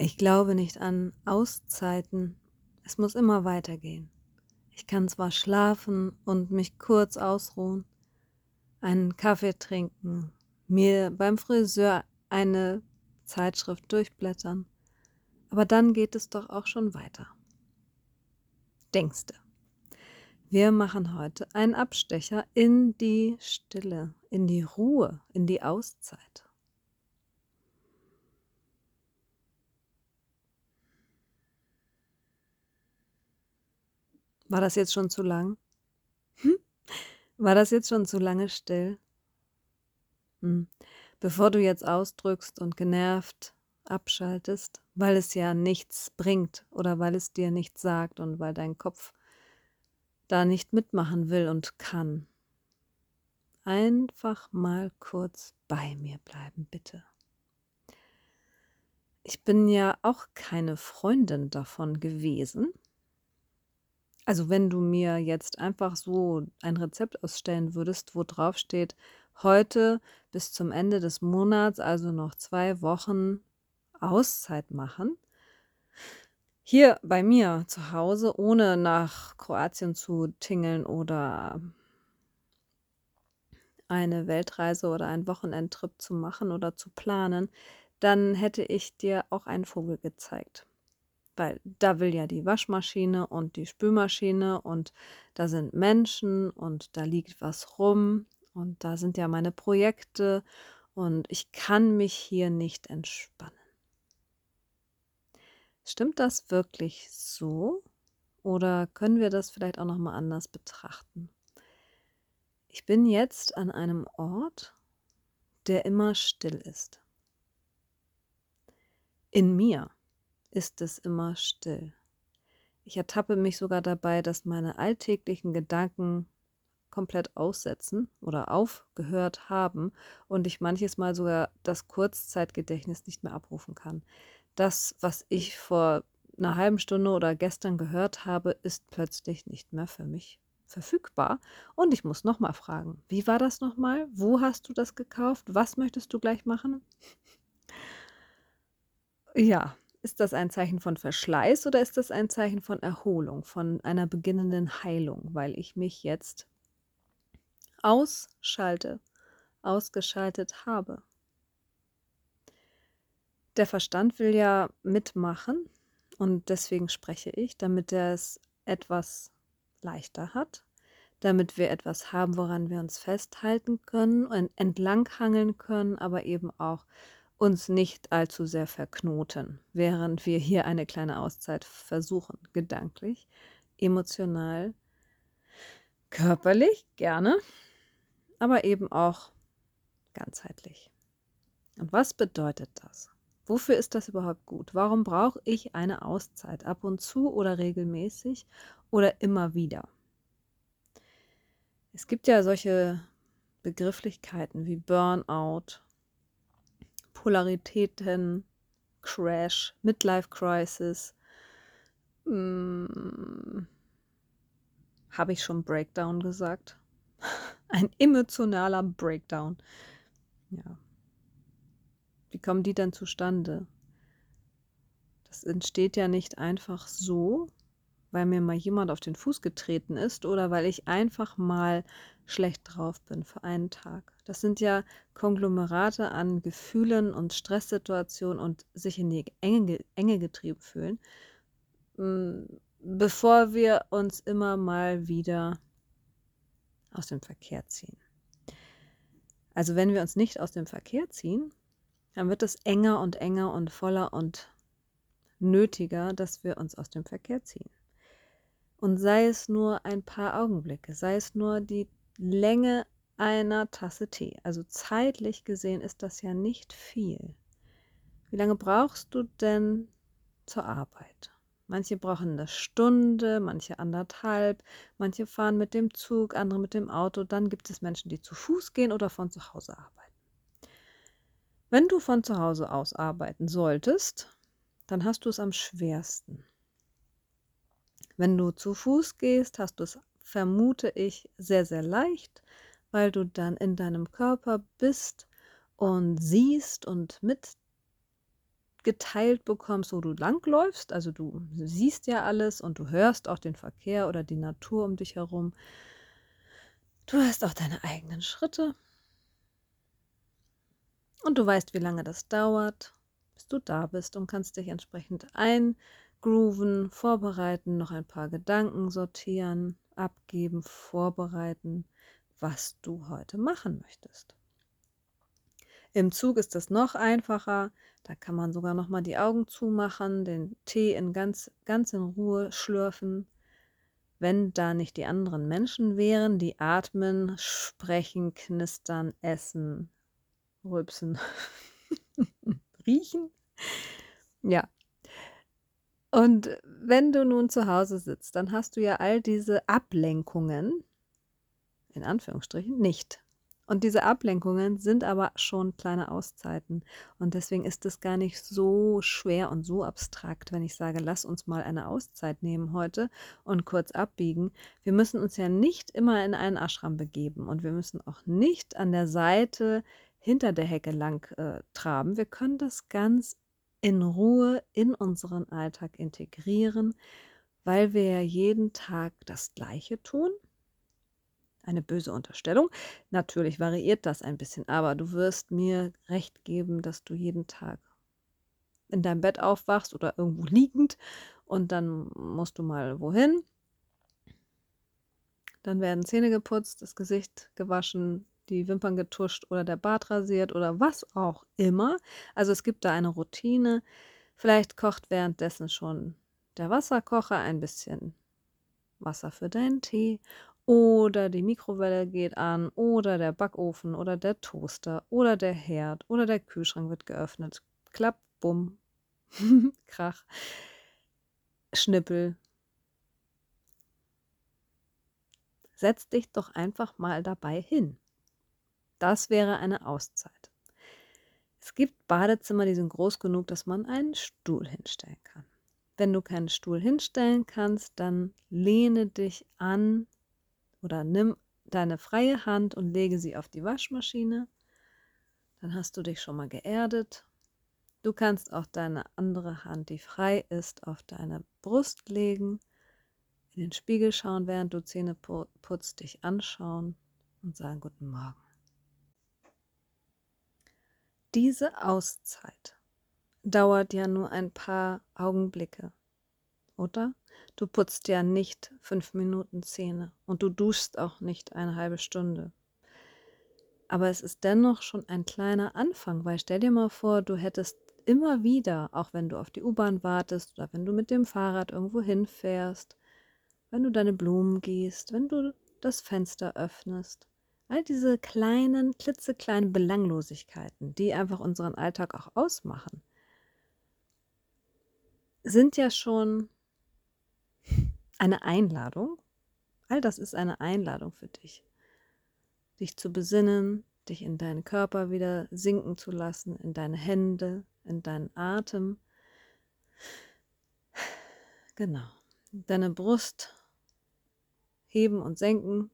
Ich glaube nicht an Auszeiten. Es muss immer weitergehen. Ich kann zwar schlafen und mich kurz ausruhen, einen Kaffee trinken, mir beim Friseur eine Zeitschrift durchblättern, aber dann geht es doch auch schon weiter. Denkste. Wir machen heute einen Abstecher in die Stille, in die Ruhe, in die Auszeit. War das jetzt schon zu lang? Hm? War das jetzt schon zu lange still? Hm. Bevor du jetzt ausdrückst und genervt abschaltest, weil es ja nichts bringt oder weil es dir nichts sagt und weil dein Kopf da nicht mitmachen will und kann. Einfach mal kurz bei mir bleiben, bitte. Ich bin ja auch keine Freundin davon gewesen, also wenn du mir jetzt einfach so ein Rezept ausstellen würdest, wo drauf steht, heute bis zum Ende des Monats, also noch zwei Wochen Auszeit machen. Hier bei mir zu Hause, ohne nach Kroatien zu tingeln oder eine Weltreise oder einen Wochenendtrip zu machen oder zu planen, dann hätte ich dir auch einen Vogel gezeigt weil da will ja die Waschmaschine und die Spülmaschine und da sind Menschen und da liegt was rum und da sind ja meine Projekte und ich kann mich hier nicht entspannen. Stimmt das wirklich so oder können wir das vielleicht auch noch mal anders betrachten? Ich bin jetzt an einem Ort, der immer still ist. In mir ist es immer still. Ich ertappe mich sogar dabei, dass meine alltäglichen Gedanken komplett aussetzen oder aufgehört haben und ich manches Mal sogar das Kurzzeitgedächtnis nicht mehr abrufen kann. Das, was ich vor einer halben Stunde oder gestern gehört habe, ist plötzlich nicht mehr für mich verfügbar. Und ich muss nochmal fragen, wie war das nochmal? Wo hast du das gekauft? Was möchtest du gleich machen? Ja, ist das ein Zeichen von Verschleiß oder ist das ein Zeichen von Erholung, von einer beginnenden Heilung, weil ich mich jetzt ausschalte, ausgeschaltet habe? Der Verstand will ja mitmachen und deswegen spreche ich, damit er es etwas leichter hat, damit wir etwas haben, woran wir uns festhalten können und entlanghangeln können, aber eben auch uns nicht allzu sehr verknoten, während wir hier eine kleine Auszeit versuchen, gedanklich, emotional, körperlich gerne, aber eben auch ganzheitlich. Und was bedeutet das? Wofür ist das überhaupt gut? Warum brauche ich eine Auszeit ab und zu oder regelmäßig oder immer wieder? Es gibt ja solche Begrifflichkeiten wie Burnout Polaritäten, Crash, Midlife Crisis. Hm, Habe ich schon Breakdown gesagt? Ein emotionaler Breakdown. Ja. Wie kommen die denn zustande? Das entsteht ja nicht einfach so, weil mir mal jemand auf den Fuß getreten ist oder weil ich einfach mal schlecht drauf bin für einen Tag. Das sind ja Konglomerate an Gefühlen und Stresssituationen und sich in die Enge, Enge getrieben fühlen, mm, bevor wir uns immer mal wieder aus dem Verkehr ziehen. Also wenn wir uns nicht aus dem Verkehr ziehen, dann wird es enger und enger und voller und nötiger, dass wir uns aus dem Verkehr ziehen. Und sei es nur ein paar Augenblicke, sei es nur die Länge einer Tasse Tee. Also zeitlich gesehen ist das ja nicht viel. Wie lange brauchst du denn zur Arbeit? Manche brauchen eine Stunde, manche anderthalb, manche fahren mit dem Zug, andere mit dem Auto. Dann gibt es Menschen, die zu Fuß gehen oder von zu Hause arbeiten. Wenn du von zu Hause aus arbeiten solltest, dann hast du es am schwersten. Wenn du zu Fuß gehst, hast du es, vermute ich, sehr, sehr leicht, weil du dann in deinem Körper bist und siehst und mit geteilt bekommst, wo du langläufst. Also du siehst ja alles und du hörst auch den Verkehr oder die Natur um dich herum. Du hast auch deine eigenen Schritte. Und du weißt, wie lange das dauert, bis du da bist und kannst dich entsprechend eingrooven, vorbereiten, noch ein paar Gedanken sortieren, abgeben, vorbereiten, was du heute machen möchtest. Im Zug ist das noch einfacher. Da kann man sogar noch mal die Augen zumachen, den Tee in ganz, ganz in Ruhe schlürfen. Wenn da nicht die anderen Menschen wären, die atmen, sprechen, knistern, essen, rülpsen, riechen. Ja. Und wenn du nun zu Hause sitzt, dann hast du ja all diese Ablenkungen, in Anführungsstrichen, nicht. Und diese Ablenkungen sind aber schon kleine Auszeiten. Und deswegen ist es gar nicht so schwer und so abstrakt, wenn ich sage, lass uns mal eine Auszeit nehmen heute und kurz abbiegen. Wir müssen uns ja nicht immer in einen Ashram begeben und wir müssen auch nicht an der Seite hinter der Hecke lang äh, traben. Wir können das ganz in Ruhe in unseren Alltag integrieren, weil wir ja jeden Tag das Gleiche tun eine böse Unterstellung. Natürlich variiert das ein bisschen, aber du wirst mir recht geben, dass du jeden Tag in deinem Bett aufwachst oder irgendwo liegend und dann musst du mal wohin. Dann werden Zähne geputzt, das Gesicht gewaschen, die Wimpern getuscht oder der Bart rasiert oder was auch immer. Also es gibt da eine Routine. Vielleicht kocht währenddessen schon der Wasserkocher ein bisschen Wasser für deinen Tee oder die Mikrowelle geht an oder der Backofen oder der Toaster oder der Herd oder der Kühlschrank wird geöffnet. Klapp, bumm, krach, Schnippel. Setz dich doch einfach mal dabei hin. Das wäre eine Auszeit. Es gibt Badezimmer, die sind groß genug, dass man einen Stuhl hinstellen kann. Wenn du keinen Stuhl hinstellen kannst, dann lehne dich an oder nimm deine freie Hand und lege sie auf die Waschmaschine. Dann hast du dich schon mal geerdet. Du kannst auch deine andere Hand, die frei ist, auf deine Brust legen, in den Spiegel schauen, während du Zähne putzt, dich anschauen und sagen Guten Morgen. Diese Auszeit dauert ja nur ein paar Augenblicke, oder? Du putzt ja nicht fünf Minuten Zähne und du duschst auch nicht eine halbe Stunde. Aber es ist dennoch schon ein kleiner Anfang, weil stell dir mal vor, du hättest immer wieder, auch wenn du auf die U-Bahn wartest oder wenn du mit dem Fahrrad irgendwo hinfährst, wenn du deine Blumen gießt, wenn du das Fenster öffnest, all diese kleinen, klitzekleinen Belanglosigkeiten, die einfach unseren Alltag auch ausmachen, sind ja schon eine Einladung. All das ist eine Einladung für dich. Dich zu besinnen, dich in deinen Körper wieder sinken zu lassen, in deine Hände, in deinen Atem. Genau. Deine Brust heben und senken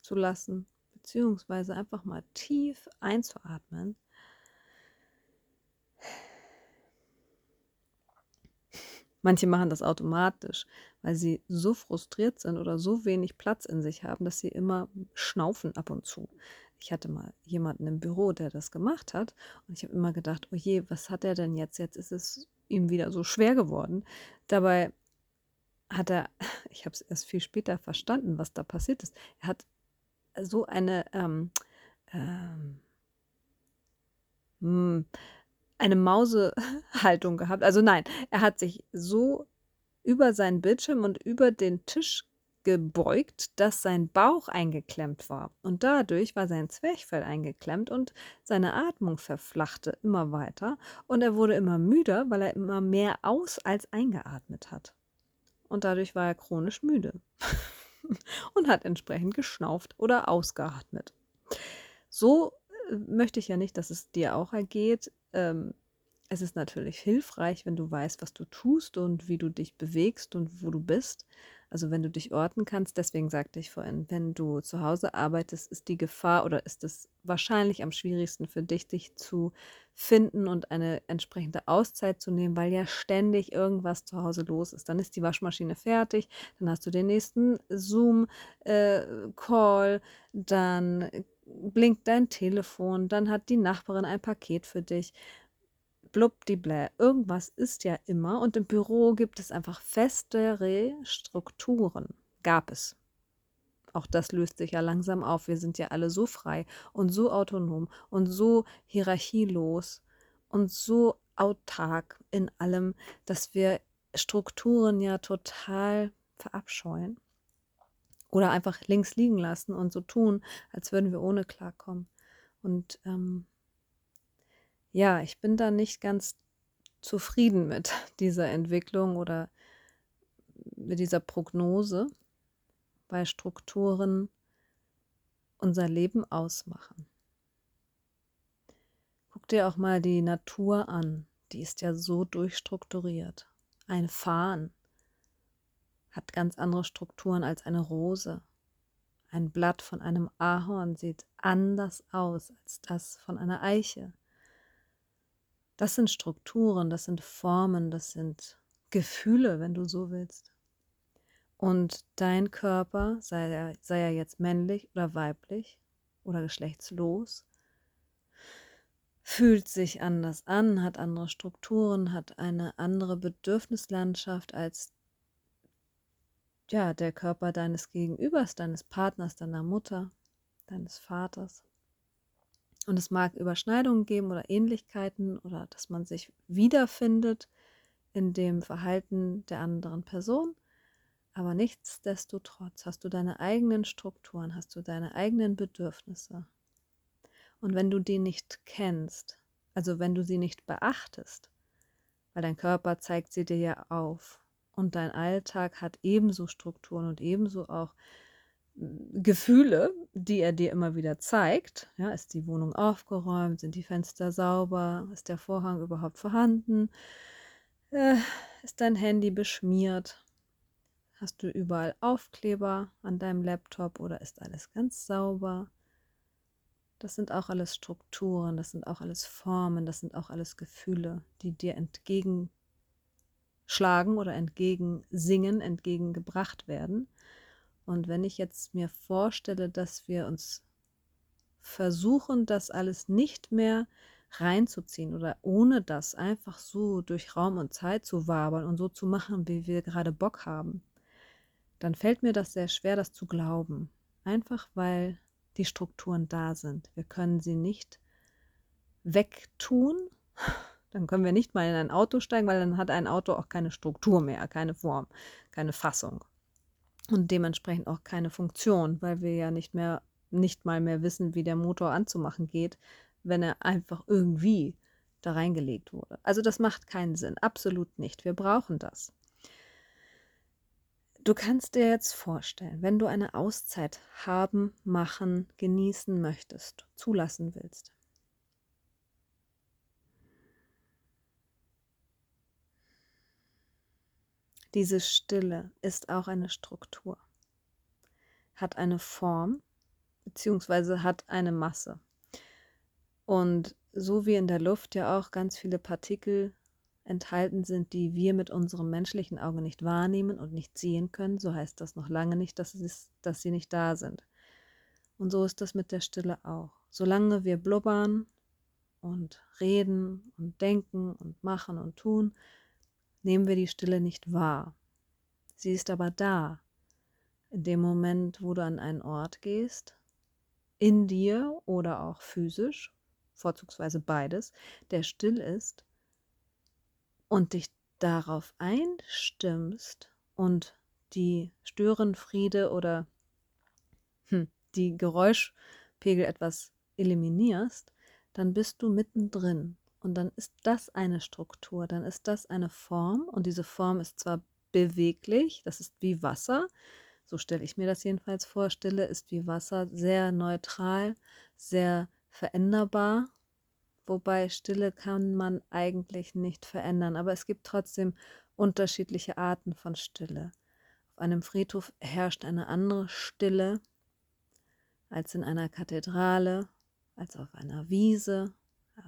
zu lassen, beziehungsweise einfach mal tief einzuatmen Manche machen das automatisch, weil sie so frustriert sind oder so wenig Platz in sich haben, dass sie immer schnaufen ab und zu. Ich hatte mal jemanden im Büro, der das gemacht hat und ich habe immer gedacht, oh je, was hat er denn jetzt? Jetzt ist es ihm wieder so schwer geworden. Dabei hat er, ich habe es erst viel später verstanden, was da passiert ist. Er hat so eine ähm, ähm, hm, eine Mausehaltung gehabt. Also nein, er hat sich so über seinen Bildschirm und über den Tisch gebeugt, dass sein Bauch eingeklemmt war. Und dadurch war sein Zwerchfell eingeklemmt und seine Atmung verflachte immer weiter und er wurde immer müder, weil er immer mehr aus als eingeatmet hat. Und dadurch war er chronisch müde und hat entsprechend geschnauft oder ausgeatmet. So äh, möchte ich ja nicht, dass es dir auch ergeht. Ähm, Es ist natürlich hilfreich, wenn du weißt, was du tust und wie du dich bewegst und wo du bist. Also wenn du dich orten kannst, deswegen sagte ich vorhin, wenn du zu Hause arbeitest, ist die Gefahr oder ist es wahrscheinlich am schwierigsten für dich, dich zu finden und eine entsprechende Auszeit zu nehmen, weil ja ständig irgendwas zu Hause los ist. Dann ist die Waschmaschine fertig, dann hast du den nächsten Zoom-Call, äh, dann blinkt dein Telefon, dann hat die Nachbarin ein Paket für dich blubdiblä, irgendwas ist ja immer und im Büro gibt es einfach festere Strukturen. Gab es. Auch das löst sich ja langsam auf. Wir sind ja alle so frei und so autonom und so hierarchielos und so autark in allem, dass wir Strukturen ja total verabscheuen oder einfach links liegen lassen und so tun, als würden wir ohne klarkommen. Und ähm, ja, ich bin da nicht ganz zufrieden mit dieser Entwicklung oder mit dieser Prognose, weil Strukturen unser Leben ausmachen. Guck dir auch mal die Natur an, die ist ja so durchstrukturiert. Ein Farn hat ganz andere Strukturen als eine Rose. Ein Blatt von einem Ahorn sieht anders aus als das von einer Eiche. Das sind Strukturen, das sind Formen, das sind Gefühle, wenn du so willst. Und dein Körper, sei er, sei er jetzt männlich oder weiblich oder geschlechtslos, fühlt sich anders an, hat andere Strukturen, hat eine andere Bedürfnislandschaft als ja, der Körper deines Gegenübers, deines Partners, deiner Mutter, deines Vaters. Und es mag Überschneidungen geben oder Ähnlichkeiten oder dass man sich wiederfindet in dem Verhalten der anderen Person. Aber nichtsdestotrotz hast du deine eigenen Strukturen, hast du deine eigenen Bedürfnisse. Und wenn du die nicht kennst, also wenn du sie nicht beachtest, weil dein Körper zeigt sie dir ja auf und dein Alltag hat ebenso Strukturen und ebenso auch Gefühle, die er dir immer wieder zeigt. Ja, ist die Wohnung aufgeräumt? Sind die Fenster sauber? Ist der Vorhang überhaupt vorhanden? Äh, ist dein Handy beschmiert? Hast du überall Aufkleber an deinem Laptop oder ist alles ganz sauber? Das sind auch alles Strukturen, das sind auch alles Formen, das sind auch alles Gefühle, die dir entgegenschlagen oder entgegensingen, entgegengebracht werden. Und wenn ich jetzt mir vorstelle, dass wir uns versuchen, das alles nicht mehr reinzuziehen oder ohne das einfach so durch Raum und Zeit zu wabern und so zu machen, wie wir gerade Bock haben, dann fällt mir das sehr schwer, das zu glauben. Einfach weil die Strukturen da sind. Wir können sie nicht wegtun. Dann können wir nicht mal in ein Auto steigen, weil dann hat ein Auto auch keine Struktur mehr, keine Form, keine Fassung und dementsprechend auch keine Funktion, weil wir ja nicht mehr, nicht mal mehr wissen, wie der Motor anzumachen geht, wenn er einfach irgendwie da reingelegt wurde. Also das macht keinen Sinn, absolut nicht. Wir brauchen das. Du kannst dir jetzt vorstellen, wenn du eine Auszeit haben, machen, genießen möchtest, zulassen willst. Diese Stille ist auch eine Struktur, hat eine Form beziehungsweise hat eine Masse. Und so wie in der Luft ja auch ganz viele Partikel enthalten sind, die wir mit unserem menschlichen Auge nicht wahrnehmen und nicht sehen können, so heißt das noch lange nicht, dass, es, dass sie nicht da sind. Und so ist das mit der Stille auch. Solange wir blubbern und reden und denken und machen und tun, nehmen wir die Stille nicht wahr. Sie ist aber da. In dem Moment, wo du an einen Ort gehst, in dir oder auch physisch, vorzugsweise beides, der still ist und dich darauf einstimmst und die Störenfriede oder hm, die Geräuschpegel etwas eliminierst, dann bist du mittendrin und dann ist das eine Struktur, dann ist das eine Form. Und diese Form ist zwar beweglich, das ist wie Wasser, so stelle ich mir das jedenfalls vor, Stille ist wie Wasser, sehr neutral, sehr veränderbar, wobei Stille kann man eigentlich nicht verändern, aber es gibt trotzdem unterschiedliche Arten von Stille. Auf einem Friedhof herrscht eine andere Stille als in einer Kathedrale, als auf einer Wiese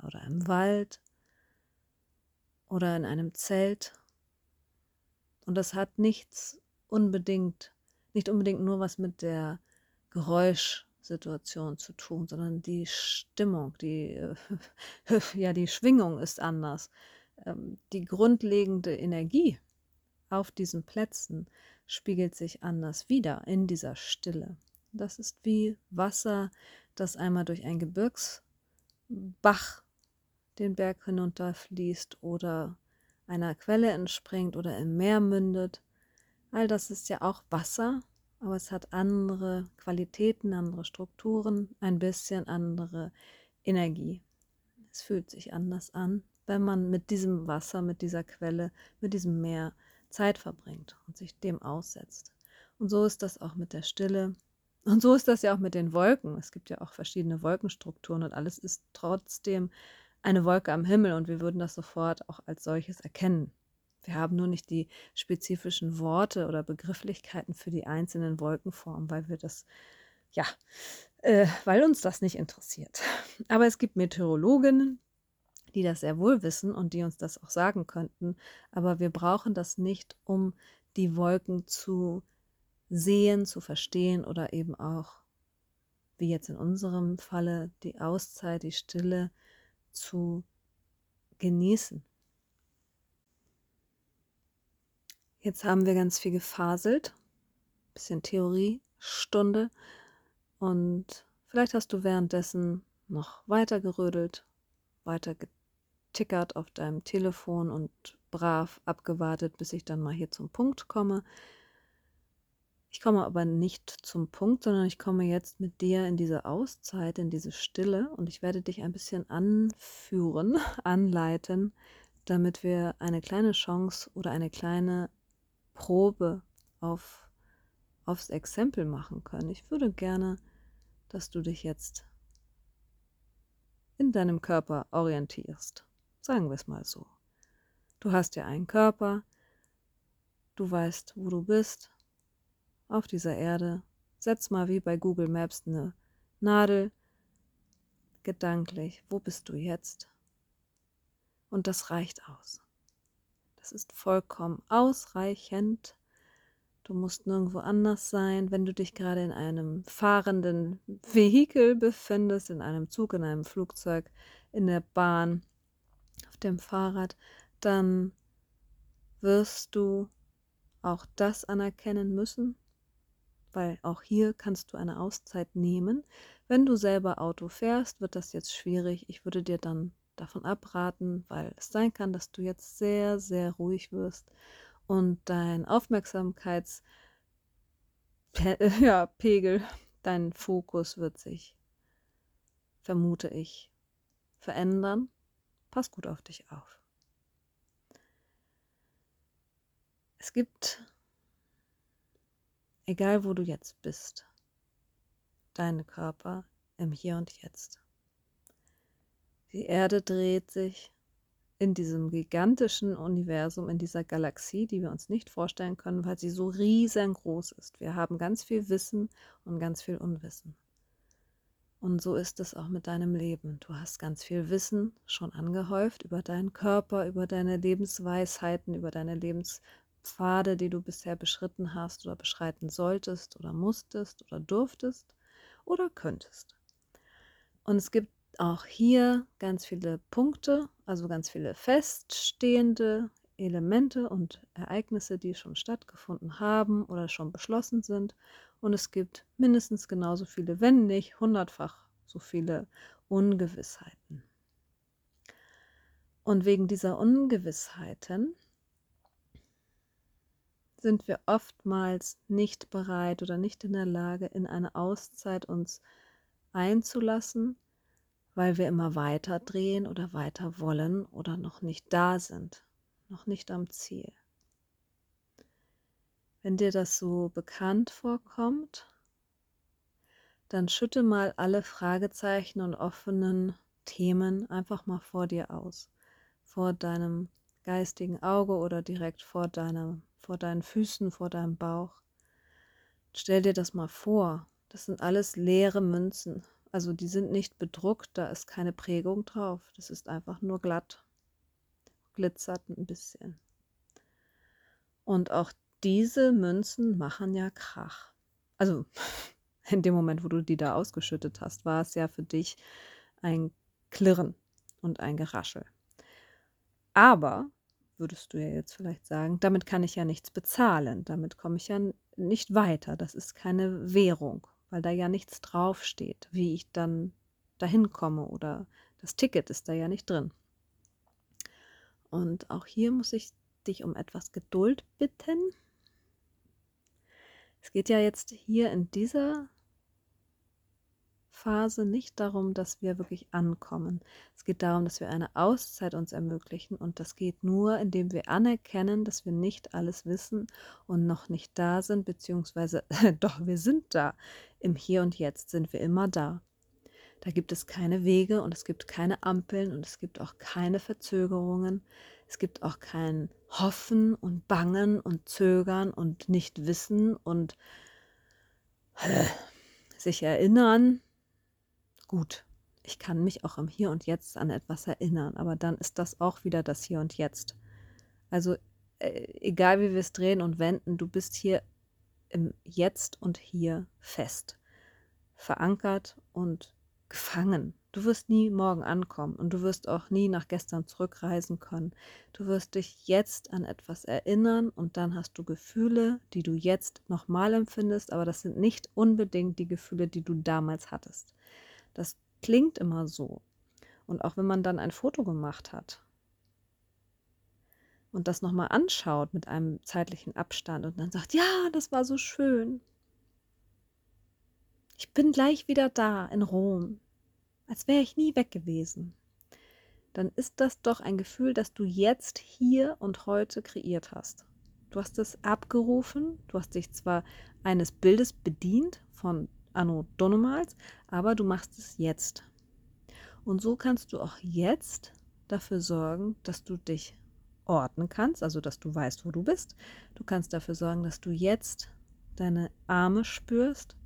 oder im Wald oder in einem Zelt. Und das hat nichts unbedingt, nicht unbedingt nur was mit der Geräuschsituation zu tun, sondern die Stimmung, die, ja, die Schwingung ist anders. Ähm, die grundlegende Energie auf diesen Plätzen spiegelt sich anders wieder in dieser Stille. Das ist wie Wasser, das einmal durch ein Gebirgsbach den Berg hinunterfließt oder einer Quelle entspringt oder im Meer mündet. All das ist ja auch Wasser, aber es hat andere Qualitäten, andere Strukturen, ein bisschen andere Energie. Es fühlt sich anders an, wenn man mit diesem Wasser, mit dieser Quelle, mit diesem Meer Zeit verbringt und sich dem aussetzt. Und so ist das auch mit der Stille. Und so ist das ja auch mit den Wolken. Es gibt ja auch verschiedene Wolkenstrukturen und alles ist trotzdem eine Wolke am Himmel und wir würden das sofort auch als solches erkennen. Wir haben nur nicht die spezifischen Worte oder Begrifflichkeiten für die einzelnen Wolkenformen, weil wir das, ja, äh, weil uns das nicht interessiert. Aber es gibt Meteorologinnen, die das sehr wohl wissen und die uns das auch sagen könnten. Aber wir brauchen das nicht, um die Wolken zu sehen, zu verstehen oder eben auch, wie jetzt in unserem Falle, die Auszeit, die Stille zu genießen. Jetzt haben wir ganz viel gefaselt, bisschen Theoriestunde und vielleicht hast du währenddessen noch weiter gerödelt, weiter getickert auf deinem Telefon und brav abgewartet, bis ich dann mal hier zum Punkt komme. Ich komme aber nicht zum Punkt, sondern ich komme jetzt mit dir in diese Auszeit, in diese Stille und ich werde dich ein bisschen anführen, anleiten, damit wir eine kleine Chance oder eine kleine Probe auf, aufs Exempel machen können. Ich würde gerne, dass du dich jetzt in deinem Körper orientierst. Sagen wir es mal so. Du hast ja einen Körper, du weißt, wo du bist, auf dieser Erde. Setz mal wie bei Google Maps eine Nadel gedanklich. Wo bist du jetzt? Und das reicht aus. Das ist vollkommen ausreichend. Du musst nirgendwo anders sein. Wenn du dich gerade in einem fahrenden Vehikel befindest, in einem Zug, in einem Flugzeug, in der Bahn, auf dem Fahrrad, dann wirst du auch das anerkennen müssen, weil auch hier kannst du eine Auszeit nehmen. Wenn du selber Auto fährst, wird das jetzt schwierig. Ich würde dir dann davon abraten, weil es sein kann, dass du jetzt sehr, sehr ruhig wirst und dein Aufmerksamkeitspegel, dein Fokus wird sich, vermute ich, verändern. Pass gut auf dich auf. Es gibt, egal wo du jetzt bist, deinen Körper im Hier und Jetzt. Die Erde dreht sich in diesem gigantischen Universum, in dieser Galaxie, die wir uns nicht vorstellen können, weil sie so riesengroß ist. Wir haben ganz viel Wissen und ganz viel Unwissen. Und so ist es auch mit deinem Leben. Du hast ganz viel Wissen schon angehäuft über deinen Körper, über deine Lebensweisheiten, über deine Lebenspfade, die du bisher beschritten hast oder beschreiten solltest oder musstest oder durftest oder könntest. Und es gibt auch hier ganz viele Punkte, also ganz viele feststehende Elemente und Ereignisse, die schon stattgefunden haben oder schon beschlossen sind. Und es gibt mindestens genauso viele, wenn nicht hundertfach so viele Ungewissheiten. Und wegen dieser Ungewissheiten sind wir oftmals nicht bereit oder nicht in der Lage, in eine Auszeit uns einzulassen weil wir immer weiter drehen oder weiter wollen oder noch nicht da sind, noch nicht am Ziel. Wenn dir das so bekannt vorkommt, dann schütte mal alle Fragezeichen und offenen Themen einfach mal vor dir aus, vor deinem geistigen Auge oder direkt vor, deinem, vor deinen Füßen, vor deinem Bauch. Stell dir das mal vor. Das sind alles leere Münzen. Also die sind nicht bedruckt, da ist keine Prägung drauf. Das ist einfach nur glatt. Glitzert ein bisschen. Und auch diese Münzen machen ja Krach. Also in dem Moment, wo du die da ausgeschüttet hast, war es ja für dich ein Klirren und ein Geraschel. Aber, würdest du ja jetzt vielleicht sagen, damit kann ich ja nichts bezahlen, damit komme ich ja nicht weiter, das ist keine Währung, weil da ja nichts draufsteht, wie ich dann dahin komme oder das Ticket ist da ja nicht drin. Und auch hier muss ich dich um etwas Geduld bitten. Es geht ja jetzt hier in dieser Phase nicht darum, dass wir wirklich ankommen. Es geht darum, dass wir eine Auszeit uns ermöglichen und das geht nur, indem wir anerkennen, dass wir nicht alles wissen und noch nicht da sind, beziehungsweise doch, wir sind da. Im Hier und Jetzt sind wir immer da. Da gibt es keine Wege und es gibt keine Ampeln und es gibt auch keine Verzögerungen. Es gibt auch kein Hoffen und Bangen und Zögern und Nichtwissen und äh, sich erinnern gut. Ich kann mich auch im Hier und Jetzt an etwas erinnern, aber dann ist das auch wieder das Hier und Jetzt. Also äh, egal wie wir es drehen und wenden, du bist hier im Jetzt und Hier fest, verankert und gefangen. Du wirst nie morgen ankommen und du wirst auch nie nach gestern zurückreisen können. Du wirst dich jetzt an etwas erinnern und dann hast du Gefühle, die du jetzt nochmal empfindest, aber das sind nicht unbedingt die Gefühle, die du damals hattest. Das klingt immer so. Und auch wenn man dann ein Foto gemacht hat und das nochmal anschaut mit einem zeitlichen Abstand und dann sagt, ja, das war so schön. Ich bin gleich wieder da in Rom, als wäre ich nie weg gewesen. Dann ist das doch ein Gefühl, das du jetzt hier und heute kreiert hast. Du hast es abgerufen, du hast dich zwar eines Bildes bedient von Anno Donomals, aber du machst es jetzt. Und so kannst du auch jetzt dafür sorgen, dass du dich ordnen kannst, also dass du weißt, wo du bist. Du kannst dafür sorgen, dass du jetzt deine Arme spürst.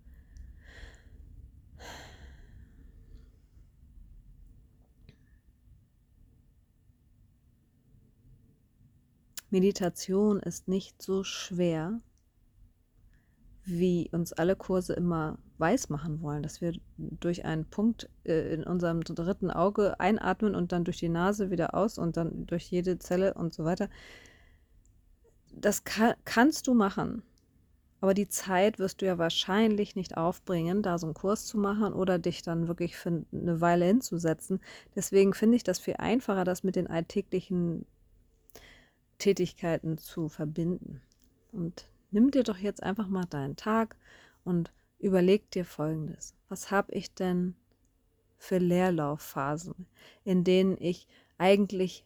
Meditation ist nicht so schwer, wie uns alle Kurse immer weiß machen wollen, dass wir durch einen Punkt äh, in unserem dritten Auge einatmen und dann durch die Nase wieder aus und dann durch jede Zelle und so weiter. Das kann, kannst du machen. Aber die Zeit wirst du ja wahrscheinlich nicht aufbringen, da so einen Kurs zu machen oder dich dann wirklich für eine Weile hinzusetzen. Deswegen finde ich das viel einfacher, das mit den alltäglichen Tätigkeiten zu verbinden. Und nimm dir doch jetzt einfach mal deinen Tag und überleg dir Folgendes. Was habe ich denn für Leerlaufphasen, in denen ich eigentlich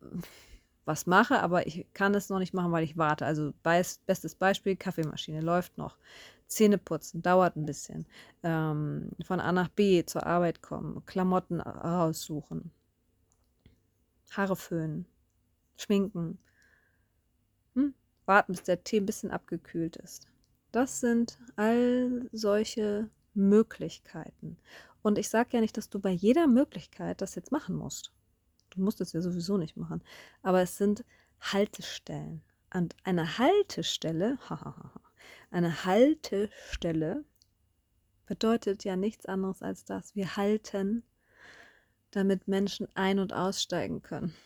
was mache, aber ich kann es noch nicht machen, weil ich warte. Also bestes Beispiel, Kaffeemaschine läuft noch. Zähne putzen, dauert ein bisschen. Ähm, von A nach B zur Arbeit kommen, Klamotten raussuchen, Haare föhnen, schminken, hm? Warten, bis der Tee ein bisschen abgekühlt ist. Das sind all solche Möglichkeiten. Und ich sage ja nicht, dass du bei jeder Möglichkeit das jetzt machen musst. Du musst es ja sowieso nicht machen. Aber es sind Haltestellen. Und eine Haltestelle, eine Haltestelle bedeutet ja nichts anderes als das. Wir halten, damit Menschen ein- und aussteigen können.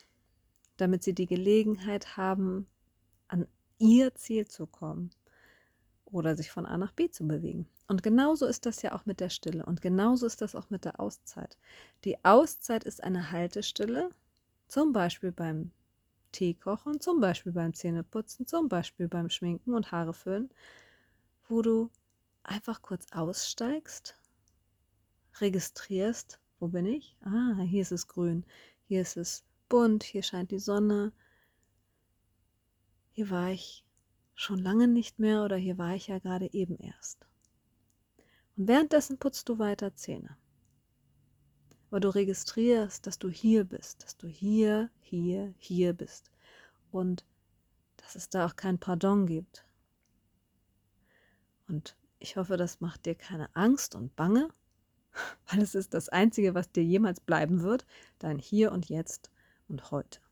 Damit sie die Gelegenheit haben, ihr Ziel zu kommen oder sich von A nach B zu bewegen. Und genauso ist das ja auch mit der Stille und genauso ist das auch mit der Auszeit. Die Auszeit ist eine Haltestille, zum Beispiel beim Tee kochen, zum Beispiel beim Zähneputzen, zum Beispiel beim Schminken und Haare föhnen, wo du einfach kurz aussteigst, registrierst, wo bin ich? Ah, hier ist es grün, hier ist es bunt, hier scheint die Sonne, hier war ich schon lange nicht mehr oder hier war ich ja gerade eben erst. Und währenddessen putzt du weiter Zähne. aber du registrierst, dass du hier bist, dass du hier, hier, hier bist und dass es da auch kein Pardon gibt. Und ich hoffe, das macht dir keine Angst und Bange, weil es ist das Einzige, was dir jemals bleiben wird, dein Hier und Jetzt und heute.